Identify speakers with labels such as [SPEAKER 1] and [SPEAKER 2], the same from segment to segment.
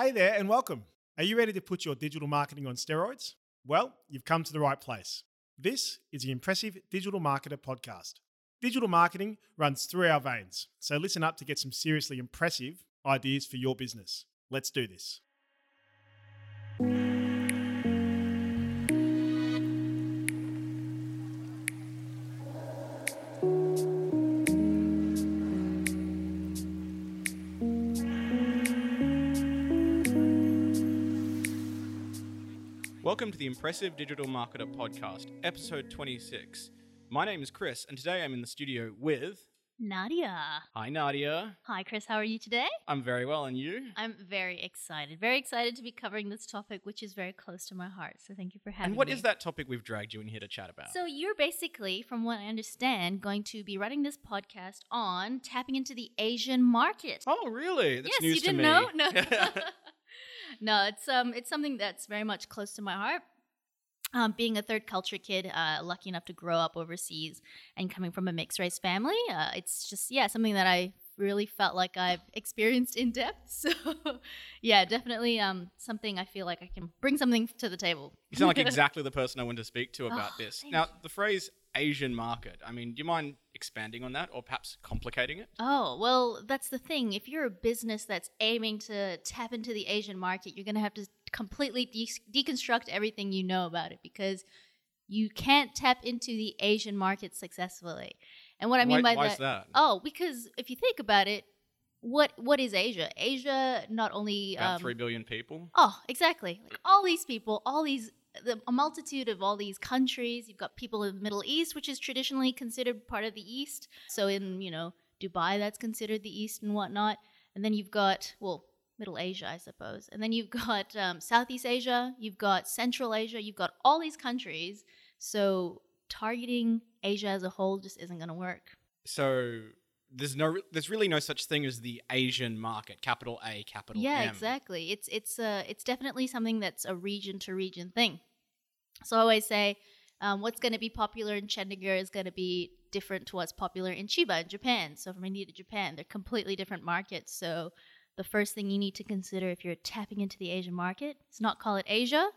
[SPEAKER 1] Hey there, and welcome. Are you ready to put your digital marketing on steroids? Well, you've come to the right place. This is the Impressive Digital Marketer podcast. Digital marketing runs through our veins, so listen up to get some seriously impressive ideas for your business. Let's do this.
[SPEAKER 2] Welcome to the Impressive Digital Marketer Podcast, episode 26. My name is Chris, and today I'm in the studio with.
[SPEAKER 3] Nadia.
[SPEAKER 2] Hi, Nadia.
[SPEAKER 3] Hi, Chris. How are you today?
[SPEAKER 2] I'm very well, and you?
[SPEAKER 3] I'm very excited. Very excited to be covering this topic, which is very close to my heart. So thank you for having me.
[SPEAKER 2] And what
[SPEAKER 3] me.
[SPEAKER 2] is that topic we've dragged you in here to chat about?
[SPEAKER 3] So you're basically, from what I understand, going to be running this podcast on tapping into the Asian market.
[SPEAKER 2] oh, really? That's
[SPEAKER 3] yes, you didn't know? No. no, it's um it's something that's very much close to my heart. Um, being a third culture kid, uh, lucky enough to grow up overseas and coming from a mixed race family, uh, it's just yeah something that I really felt like I've experienced in depth. So yeah, definitely um something I feel like I can bring something to the table.
[SPEAKER 2] you sound like exactly the person I want to speak to about
[SPEAKER 3] Oh,
[SPEAKER 2] this. Now,
[SPEAKER 3] you.
[SPEAKER 2] the phrase Asian market, I mean, do you mind expanding on that or perhaps complicating it?
[SPEAKER 3] Oh, well, that's the thing. If you're a business that's aiming to tap into the Asian market, you're going to have to completely de- deconstruct everything you know about it because you can't tap into the Asian market successfully. And what I mean
[SPEAKER 2] why,
[SPEAKER 3] by
[SPEAKER 2] why
[SPEAKER 3] that
[SPEAKER 2] is that?
[SPEAKER 3] Oh, because if you think about it, what what is Asia? Asia not only
[SPEAKER 2] About
[SPEAKER 3] um,
[SPEAKER 2] 3 billion people?
[SPEAKER 3] Oh, exactly. Like all these people, all these the, a multitude of all these countries. You've got people in the Middle East, which is traditionally considered part of the East. So in you know Dubai, that's considered the East and whatnot. And then you've got well Middle Asia, I suppose. And then you've got um, Southeast Asia. You've got Central Asia. You've got all these countries. So targeting Asia as a whole just isn't going to work.
[SPEAKER 2] So there's no, there's really no such thing as the Asian market, capital A, capital
[SPEAKER 3] yeah
[SPEAKER 2] M.
[SPEAKER 3] exactly it's it's uh it's definitely something that's a region to region thing so i always say um, what's going to be popular in chandigarh is going to be different to what's popular in chiba in japan so from india to japan they're completely different markets so the first thing you need to consider if you're tapping into the asian market is not call it asia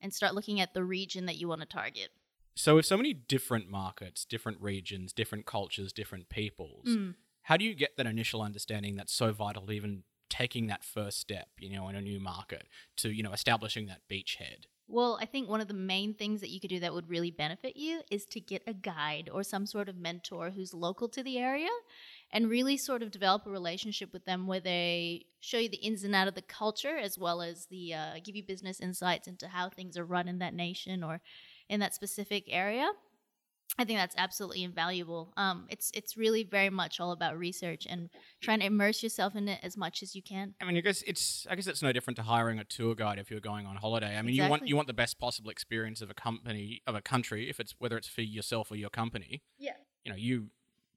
[SPEAKER 3] and start looking at the region that you want to target
[SPEAKER 2] So, with so many different markets, different regions, different cultures, different peoples,
[SPEAKER 3] Mm.
[SPEAKER 2] how do you get that initial understanding that's so vital to even taking that first step, you know, in a new market to, you know, establishing that beachhead?
[SPEAKER 3] Well, I think one of the main things that you could do that would really benefit you is to get a guide or some sort of mentor who's local to the area and really sort of develop a relationship with them where they show you the ins and out of the culture as well as the uh, give you business insights into how things are run in that nation or in that specific area. I think that's absolutely invaluable. Um, it's it's really very much all about research and trying to immerse yourself in it as much as you can.
[SPEAKER 2] I mean, I guess it's I guess it's no different to hiring a tour guide if you're going on holiday. I mean, you want you want the best possible experience of a company of a country, if it's whether it's for yourself or your company.
[SPEAKER 3] Yeah.
[SPEAKER 2] You know, you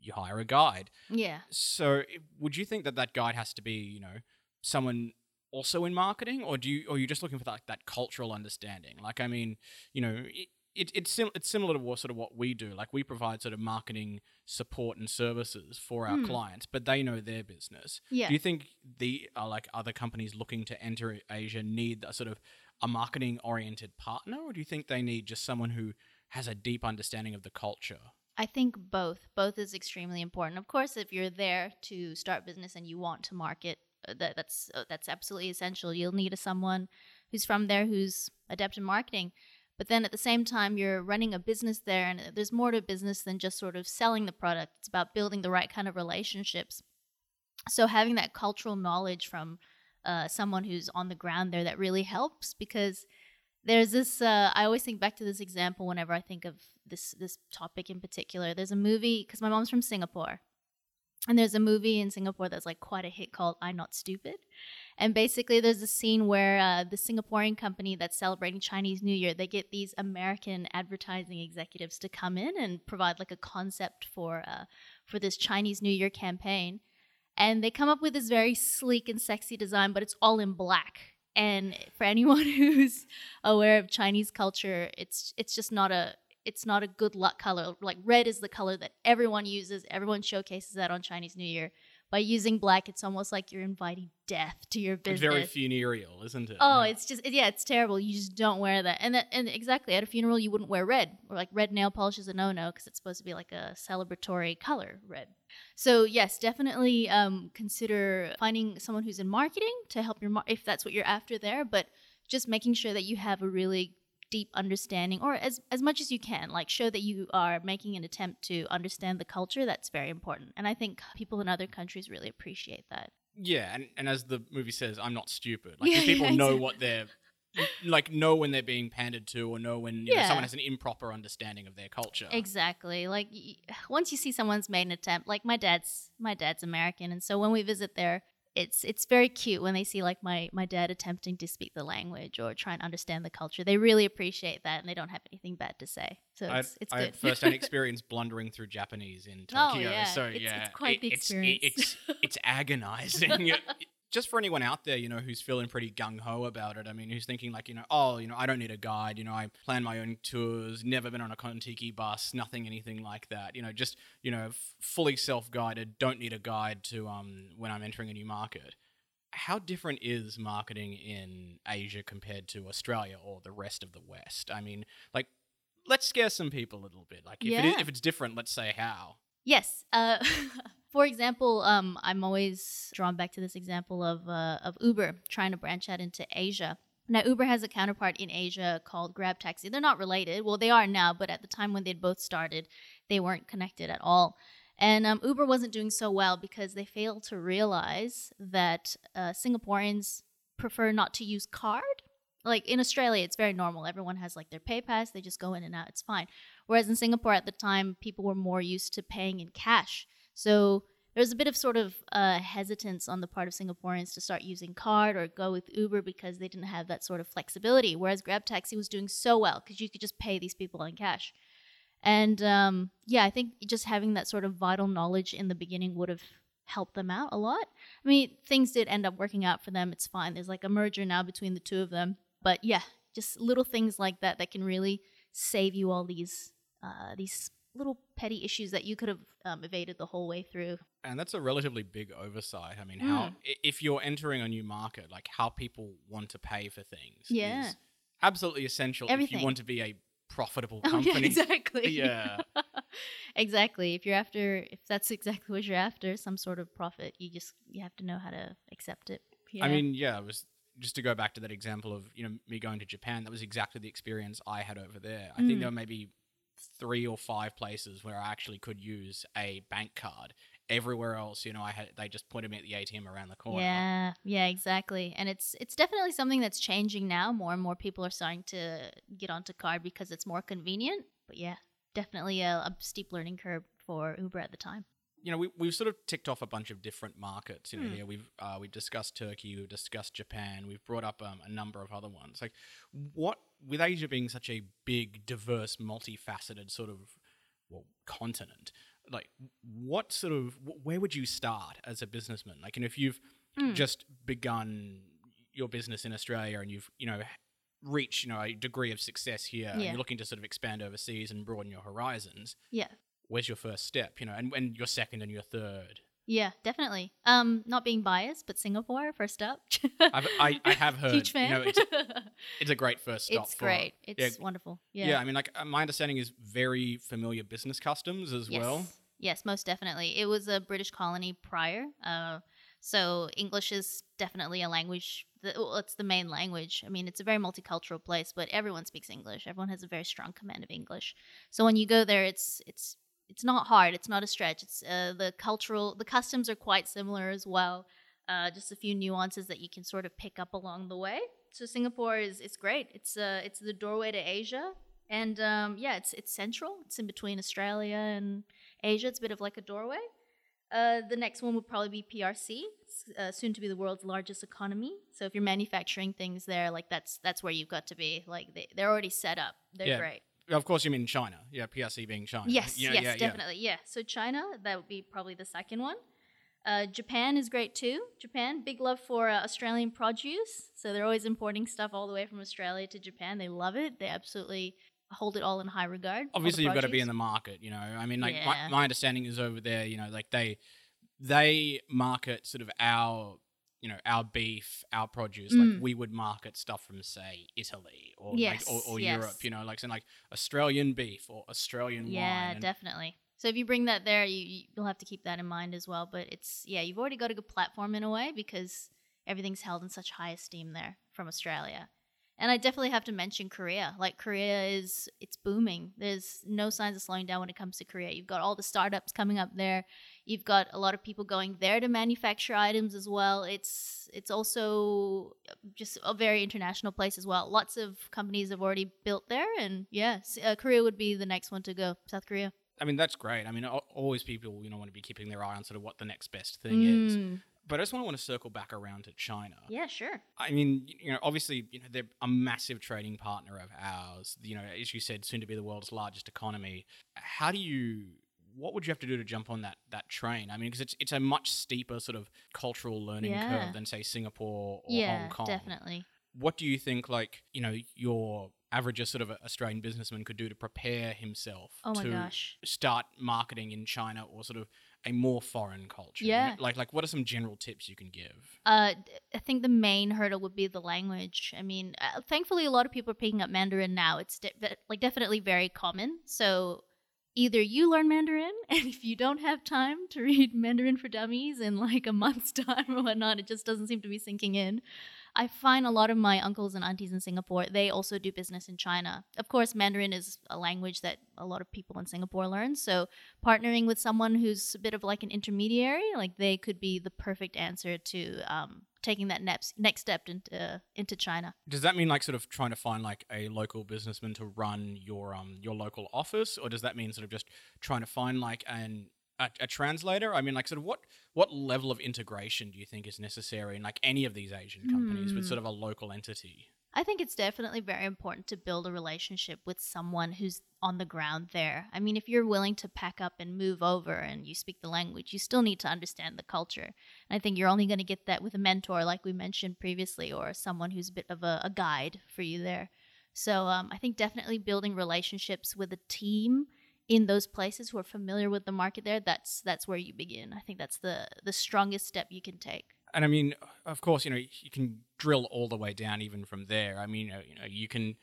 [SPEAKER 2] you hire a guide.
[SPEAKER 3] Yeah.
[SPEAKER 2] So, would you think that that guide has to be, you know, someone also in marketing, or do you, or are you just looking for that, that cultural understanding? Like, I mean, you know, it, it, it's sim- it's similar to what, sort of what we do. Like, we provide sort of marketing support and services for our
[SPEAKER 3] Hmm.
[SPEAKER 2] clients, but they know their business.
[SPEAKER 3] Yeah.
[SPEAKER 2] Do you think the uh, like other companies looking to enter Asia need a sort of a marketing oriented partner, or do you think they need just someone who has a deep understanding of the culture?
[SPEAKER 3] I think both. Both is extremely important. Of course, if you're there to start business and you want to market, uh, that, that's uh, that's absolutely essential. You'll need a, someone who's from there who's adept in marketing. But then at the same time, you're running a business there, and there's more to business than just sort of selling the product. It's about building the right kind of relationships. So having that cultural knowledge from uh, someone who's on the ground there that really helps because there's this uh, i always think back to this example whenever i think of this this topic in particular there's a movie because my mom's from singapore and there's a movie in singapore that's like quite a hit called i'm not stupid and basically there's a scene where uh, the singaporean company that's celebrating chinese new year they get these american advertising executives to come in and provide like a concept for uh, for this chinese new year campaign and they come up with this very sleek and sexy design but it's all in black and for anyone who's aware of Chinese culture, it's it's just not a it's not a good luck color. Like red is the color that everyone uses. Everyone showcases that on Chinese New Year. By using black, it's almost like you're inviting death to your
[SPEAKER 2] It's
[SPEAKER 3] business.
[SPEAKER 2] very funereal, isn't it?
[SPEAKER 3] Oh,
[SPEAKER 2] Yeah.
[SPEAKER 3] it's just yeah, it's terrible. You just don't wear that, and that, and exactly at a funeral you wouldn't wear red or like red nail polish is a no no because it's supposed to be like a celebratory color, red. So yes, definitely um, consider finding someone who's in marketing to help your mar- if that's what you're after there, but just making sure that you have a really deep understanding or as as much as you can like show that you are making an attempt to understand the culture that's very important and i think people in other countries really appreciate that
[SPEAKER 2] Yeah, and, and as the movie says, I'm not stupid. Like
[SPEAKER 3] Yeah,
[SPEAKER 2] people
[SPEAKER 3] yeah,
[SPEAKER 2] know
[SPEAKER 3] exactly.
[SPEAKER 2] what they're like know when they're being pandered to or know when you know, someone has an improper understanding of their culture.
[SPEAKER 3] Exactly. Like y- once you see someone's made an attempt, like my dad's my dad's American, and so when we visit there, it's it's very cute when they see like my my dad attempting to speak the language or try and understand the culture. They really appreciate that, and they don't have anything bad to say. So
[SPEAKER 2] I,
[SPEAKER 3] it's it's
[SPEAKER 2] I
[SPEAKER 3] good.
[SPEAKER 2] had first-hand experience blundering through Japanese in
[SPEAKER 3] Oh,
[SPEAKER 2] Tokyo.
[SPEAKER 3] yeah.
[SPEAKER 2] So
[SPEAKER 3] It's-
[SPEAKER 2] yeah,
[SPEAKER 3] it's quite the
[SPEAKER 2] it's,
[SPEAKER 3] experience.
[SPEAKER 2] It's it's agonizing. Just for anyone out there, you know, who's feeling pretty gung ho about it. I mean, who's thinking like, you know, oh, you know, I don't need a guide. You know, I plan my own tours. Never been on a Contiki bus. Nothing, anything like that. You know, just you know, f- fully self-guided. Don't need a guide to um when I'm entering a new market. How different is marketing in Asia compared to Australia or the rest of the West? I mean, like, let's scare some people a little bit. Like, if, it is, if it's different, let's say how.
[SPEAKER 3] Yes. Uh, for example, um, I'm always drawn back to this example of uh, of Uber trying to branch out into Asia. Now, Uber has a counterpart in Asia called Grab Taxi. They're not related. Well, they are now, but at the time when they'd both started, they weren't connected at all. And um, Uber wasn't doing so well because they failed to realize that uh, Singaporeans prefer not to use card. Like in Australia, it's very normal. Everyone has like their pay pass. They just go in and out. It's fine. Whereas in Singapore at the time, people were more used to paying in cash. So there's a bit of sort of uh, hesitance on the part of Singaporeans to start using card or go with Uber because they didn't have that sort of flexibility. Whereas Grab Taxi was doing so well because you could just pay these people in cash. And um, yeah, I think just having that sort of vital knowledge in the beginning would have helped them out a lot. I mean, things did end up working out for them. It's fine. There's like a merger now between the two of them. But yeah, just little things like that that can really save you all these uh, these little petty issues that you could have um, evaded the whole way through.
[SPEAKER 2] And that's a relatively big oversight. I mean, how
[SPEAKER 3] Mm.
[SPEAKER 2] i if you're entering a new market, like how people want to pay for things,
[SPEAKER 3] Yeah.
[SPEAKER 2] is absolutely essential if you want to be a profitable
[SPEAKER 3] Oh
[SPEAKER 2] company.
[SPEAKER 3] yeah, exactly.
[SPEAKER 2] Yeah.
[SPEAKER 3] exactly. If you're after, if that's exactly what you're after, some sort of profit, you just you have to know how to accept it.
[SPEAKER 2] I mean, yeah, it was just to go back to that example of you know me going to Japan. That was exactly the experience I had over there. I think
[SPEAKER 3] Mm.
[SPEAKER 2] there were maybe three or five places where I actually could use a bank card. Everywhere else, you know, I had they just pointed me at the ATM around the corner.
[SPEAKER 3] Yeah, yeah, exactly. And it's it's definitely something that's changing now. More and more people are starting to get onto card because it's more convenient. But yeah, definitely a, a steep learning curve for Uber at the time.
[SPEAKER 2] You know, we, we've sort of ticked off a bunch of different markets. You know,
[SPEAKER 3] Hmm.
[SPEAKER 2] here we've uh, we've discussed Turkey, we've discussed Japan, we've brought up um, a number of other ones. Like, what with Asia being such a big, diverse, multifaceted sort of well continent, like what sort of where would you start as a businessman? Like, and if you've
[SPEAKER 3] Mm.
[SPEAKER 2] just begun your business in Australia and you've you know reached you know a degree of success here, and you're looking to sort of expand overseas and broaden your horizons
[SPEAKER 3] Yeah.
[SPEAKER 2] Where's your first step you know and, and your second and your third
[SPEAKER 3] Yeah, definitely. Um, not being biased, but Singapore first up.
[SPEAKER 2] I've, I, I have heard
[SPEAKER 3] Huge fan.
[SPEAKER 2] you know it's, it's a great first stop
[SPEAKER 3] it's
[SPEAKER 2] for,
[SPEAKER 3] great. It's
[SPEAKER 2] yeah,
[SPEAKER 3] wonderful.
[SPEAKER 2] yeah.
[SPEAKER 3] Yeah.
[SPEAKER 2] i mean like uh, my understanding is very familiar business customs as
[SPEAKER 3] yes.
[SPEAKER 2] well
[SPEAKER 3] Yes, most definitely. It was a British colony prior. Uh, so English is definitely a language. That, well, it's the main language. I mean, it's a very multicultural place, but everyone speaks English. Everyone has a very strong command of English. So when you go there, it's it's it's not hard. It's not a stretch. It's uh, the cultural, the customs are quite similar as well. Uh, just a few nuances that you can sort of pick up along the way. So Singapore is it's great. It's uh it's the doorway to Asia, and um, yeah, it's it's central. It's in between Australia and Asia. It's a bit of like a doorway. Uh, the next one would probably be PRC, uh, soon to be the world's largest economy. So if you're manufacturing things there, like that's that's where you've got to be. Like they, they're already set up. They're
[SPEAKER 2] Yeah.
[SPEAKER 3] great.
[SPEAKER 2] Of course you mean china yeah prc being china
[SPEAKER 3] Yes,
[SPEAKER 2] yeah,
[SPEAKER 3] yes,
[SPEAKER 2] yeah, yeah.
[SPEAKER 3] definitely. Yeah. So China, that would be probably the second one. Uh, Japan is great too. Japan, big love for uh, Australian produce. So they're always importing stuff all the way from Australia to Japan. They love it. They absolutely hold it all in high regard.
[SPEAKER 2] obviously you've got to be in the market you know i mean like
[SPEAKER 3] Yeah.
[SPEAKER 2] my, my understanding is over there you know like they they market sort of our you know our beef our produce
[SPEAKER 3] Mm.
[SPEAKER 2] like we would market stuff from say italy or
[SPEAKER 3] Yes,
[SPEAKER 2] like or, or
[SPEAKER 3] yes.
[SPEAKER 2] europe you know like saying like australian beef or australian
[SPEAKER 3] Yeah,
[SPEAKER 2] wine and-
[SPEAKER 3] definitely. So if you bring that there, you- you'll have to keep that in mind as well. But it's yeah, you've already got a good platform in a way because everything's held in such high esteem there from Australia. And I definitely have to mention Korea. Like Korea is it's booming. There's no signs of slowing down when it comes to Korea. You've got all the startups coming up there. You've got a lot of people going there to manufacture items as well. It's it's also just a very international place as well. Lots of companies have already built there, and yeah, uh, Korea would be the next one to go. South Korea.
[SPEAKER 2] i mean that's great i mean always people you know want to be keeping their eye on sort of what the next best thing is
[SPEAKER 3] Mm.
[SPEAKER 2] But i just want to circle back around to china
[SPEAKER 3] Yeah, sure.
[SPEAKER 2] I mean, you know, obviously, you know, they're a massive trading partner of ours. You know, as you said, soon to be the world's largest economy. How do you? What would you have to do to jump on that that train? I mean, because it's it's a much steeper sort of cultural learning
[SPEAKER 3] Yeah.
[SPEAKER 2] curve than say Singapore or
[SPEAKER 3] yeah,
[SPEAKER 2] Hong Kong.
[SPEAKER 3] definitely.
[SPEAKER 2] What do you think, like you know, your average sort of Australian businessman could do to prepare himself
[SPEAKER 3] Oh my
[SPEAKER 2] to
[SPEAKER 3] gosh.
[SPEAKER 2] start marketing in China or sort of a more foreign culture?
[SPEAKER 3] Yeah.
[SPEAKER 2] like like what are some general tips you can give?
[SPEAKER 3] Uh, I think the main hurdle would be the language. I mean, uh, thankfully, a lot of people are picking up Mandarin now. It's de- like definitely very common. So either you learn Mandarin, and if you don't have time to read Mandarin for Dummies in like a month's time or whatnot, it just doesn't seem to be sinking in. I find a lot of my uncles and aunties in Singapore, they also do business in China. Of course, Mandarin is a language that a lot of people in Singapore learn. So partnering with someone who's a bit of like an intermediary, like they could be the perfect answer to um, taking that next next step into into China.
[SPEAKER 2] Does that mean like sort of trying to find like a local businessman to run your um your local office, or does that mean sort of just trying to find like an a, a translator? I mean, like sort of what what level of integration do you think is necessary in like any of these Asian companies with
[SPEAKER 3] Hmm.
[SPEAKER 2] sort of a local entity?
[SPEAKER 3] I think it's definitely very important to build a relationship with someone who's on the ground there. I mean, if you're willing to pack up and move over and you speak the language, you still need to understand the culture. And I think you're only going to get that with a mentor, like we mentioned previously, or someone who's a bit of a, a guide for you there. So um, I think definitely building relationships with a team in those places who are familiar with the market there that's that's where you begin i think that's the the strongest step you can take
[SPEAKER 2] And I mean, of course, you know, you can drill all the way down even from there. I mean, you know, you, can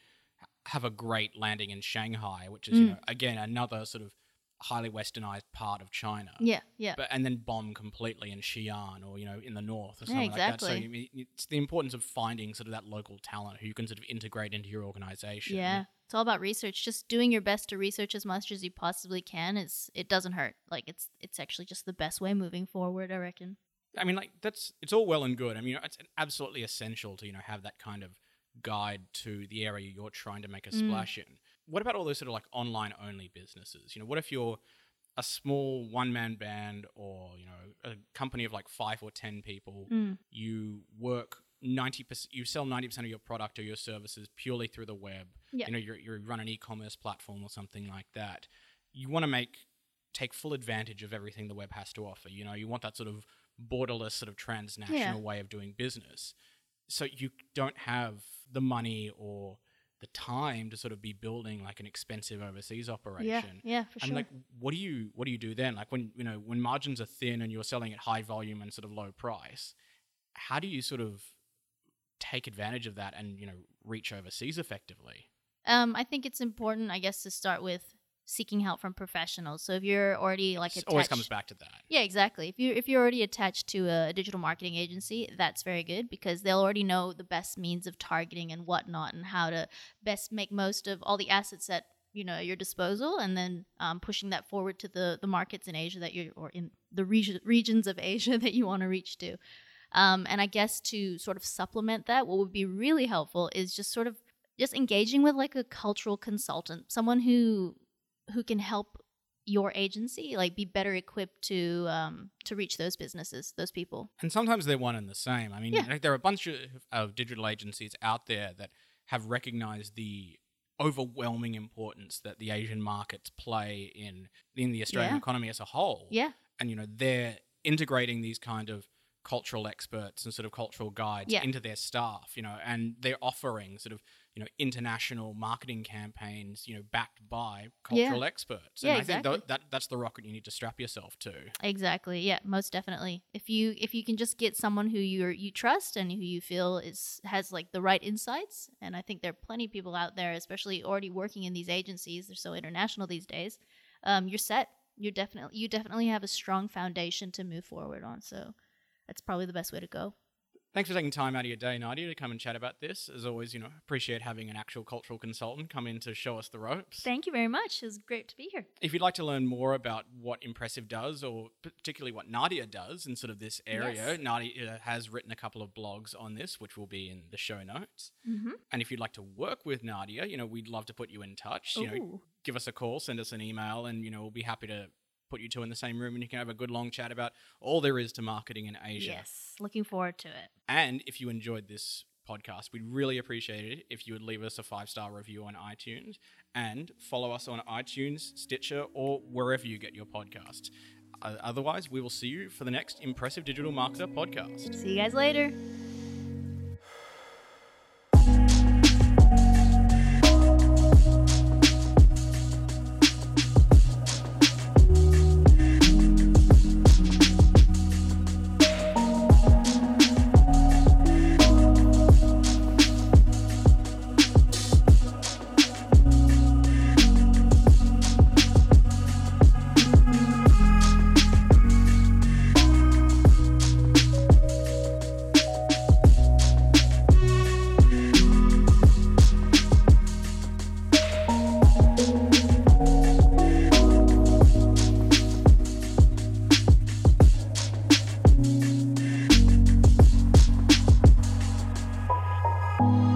[SPEAKER 2] have a great landing in Shanghai, which is, you
[SPEAKER 3] Mm.
[SPEAKER 2] know, again, another sort of highly westernized part of China.
[SPEAKER 3] yeah yeah
[SPEAKER 2] but and then bomb completely in Xi'an or you know in the north or
[SPEAKER 3] Yeah,
[SPEAKER 2] something like that. So
[SPEAKER 3] exactly.
[SPEAKER 2] I mean, it's the importance of finding sort of that local talent who you can sort of integrate into your organization.
[SPEAKER 3] Yeah, it's all about research. Just doing your best to research as much as you possibly can is it doesn't hurt. Like it's it's actually just the best way moving forward, I reckon.
[SPEAKER 2] I mean, like that's it's all well and good. I mean, it's absolutely essential to you know have that kind of guide to the area you're trying to make a
[SPEAKER 3] Mm.
[SPEAKER 2] splash in. What about all those sort of like online only businesses? You know, what if you're a small one man band or you know a company of like five or ten people?
[SPEAKER 3] Mm.
[SPEAKER 2] you work 90% you sell 90% of your product or your services purely through the web
[SPEAKER 3] Yeah.
[SPEAKER 2] you know you're, you run an e-commerce platform or something like that you want to make take full advantage of everything the web has to offer you know you want that sort of borderless sort of transnational
[SPEAKER 3] Yeah.
[SPEAKER 2] way of doing business so you don't have the money or the time to sort of be building like an expensive overseas operation
[SPEAKER 3] Yeah, yeah, for sure.
[SPEAKER 2] and like, what do you what do you do then? Like when you know when margins are thin and you're selling at high volume and sort of low price, how do you sort of take advantage of that and you know reach overseas effectively?
[SPEAKER 3] um, I think it's important, I guess, to start with seeking help from professionals. So if you're already like
[SPEAKER 2] It
[SPEAKER 3] attached,
[SPEAKER 2] always comes back to that.
[SPEAKER 3] Yeah, exactly. If you if you're already attached to a digital marketing agency, that's very good because they'll already know the best means of targeting and whatnot, and how to best make most of all the assets at you know your disposal, and then um, pushing that forward to the the markets in Asia that you're or in the region, regions of Asia that you want to reach to. Um, and I guess to sort of supplement that, what would be really helpful is just sort of just engaging with like a cultural consultant, someone who who can help your agency like be better equipped to um to reach those businesses those people
[SPEAKER 2] And sometimes they're one and the same. I mean,
[SPEAKER 3] Yeah.
[SPEAKER 2] there are a bunch of, of digital agencies out there that have recognized the overwhelming importance that the Asian markets play in in the Australian
[SPEAKER 3] Yeah.
[SPEAKER 2] economy as a whole.
[SPEAKER 3] yeah
[SPEAKER 2] and you know they're integrating these kind of cultural experts and sort of cultural guides
[SPEAKER 3] Yeah.
[SPEAKER 2] into their staff, you know, and they're offering sort of you know international marketing campaigns, you know, backed by
[SPEAKER 3] Yeah.
[SPEAKER 2] cultural experts.
[SPEAKER 3] Yeah,
[SPEAKER 2] and I think
[SPEAKER 3] exactly.
[SPEAKER 2] tho- that that's the rocket you need to strap yourself to.
[SPEAKER 3] Exactly. Yeah, most definitely. If you if you can just get someone who you you trust and who you feel is has like the right insights, and I think there are plenty of people out there, especially already working in these agencies. They're so international these days. Um, you're set. You're definitely you definitely have a strong foundation to move forward on. So that's probably the best way to go.
[SPEAKER 2] Thanks for taking time out of your day, Nadia, to come and chat about this. As always, you know, appreciate having an actual cultural consultant come in to show us the ropes.
[SPEAKER 3] Thank you very much. It was great to be here.
[SPEAKER 2] If you'd like to learn more about what Impressive does, or particularly what Nadia does in sort of this area,
[SPEAKER 3] Yes.
[SPEAKER 2] Nadia has written a couple of blogs on this, which will be in the show notes.
[SPEAKER 3] Mm-hmm.
[SPEAKER 2] And if you'd like to work with Nadia, you know, we'd love to put you in touch. You know, give us a call, send us an email, and you know, we'll be happy to put you two in the same room and you can have a good long chat about all there is to marketing in Asia.
[SPEAKER 3] Yes, looking forward to it.
[SPEAKER 2] And if you enjoyed this podcast, we'd really appreciate it if you would leave us a five star review on iTunes and follow us on iTunes, Stitcher, or wherever you get your podcasts. Uh, otherwise, we will see you for the next Impressive Digital Marketer podcast.
[SPEAKER 3] See you guys later.
[SPEAKER 4] Thank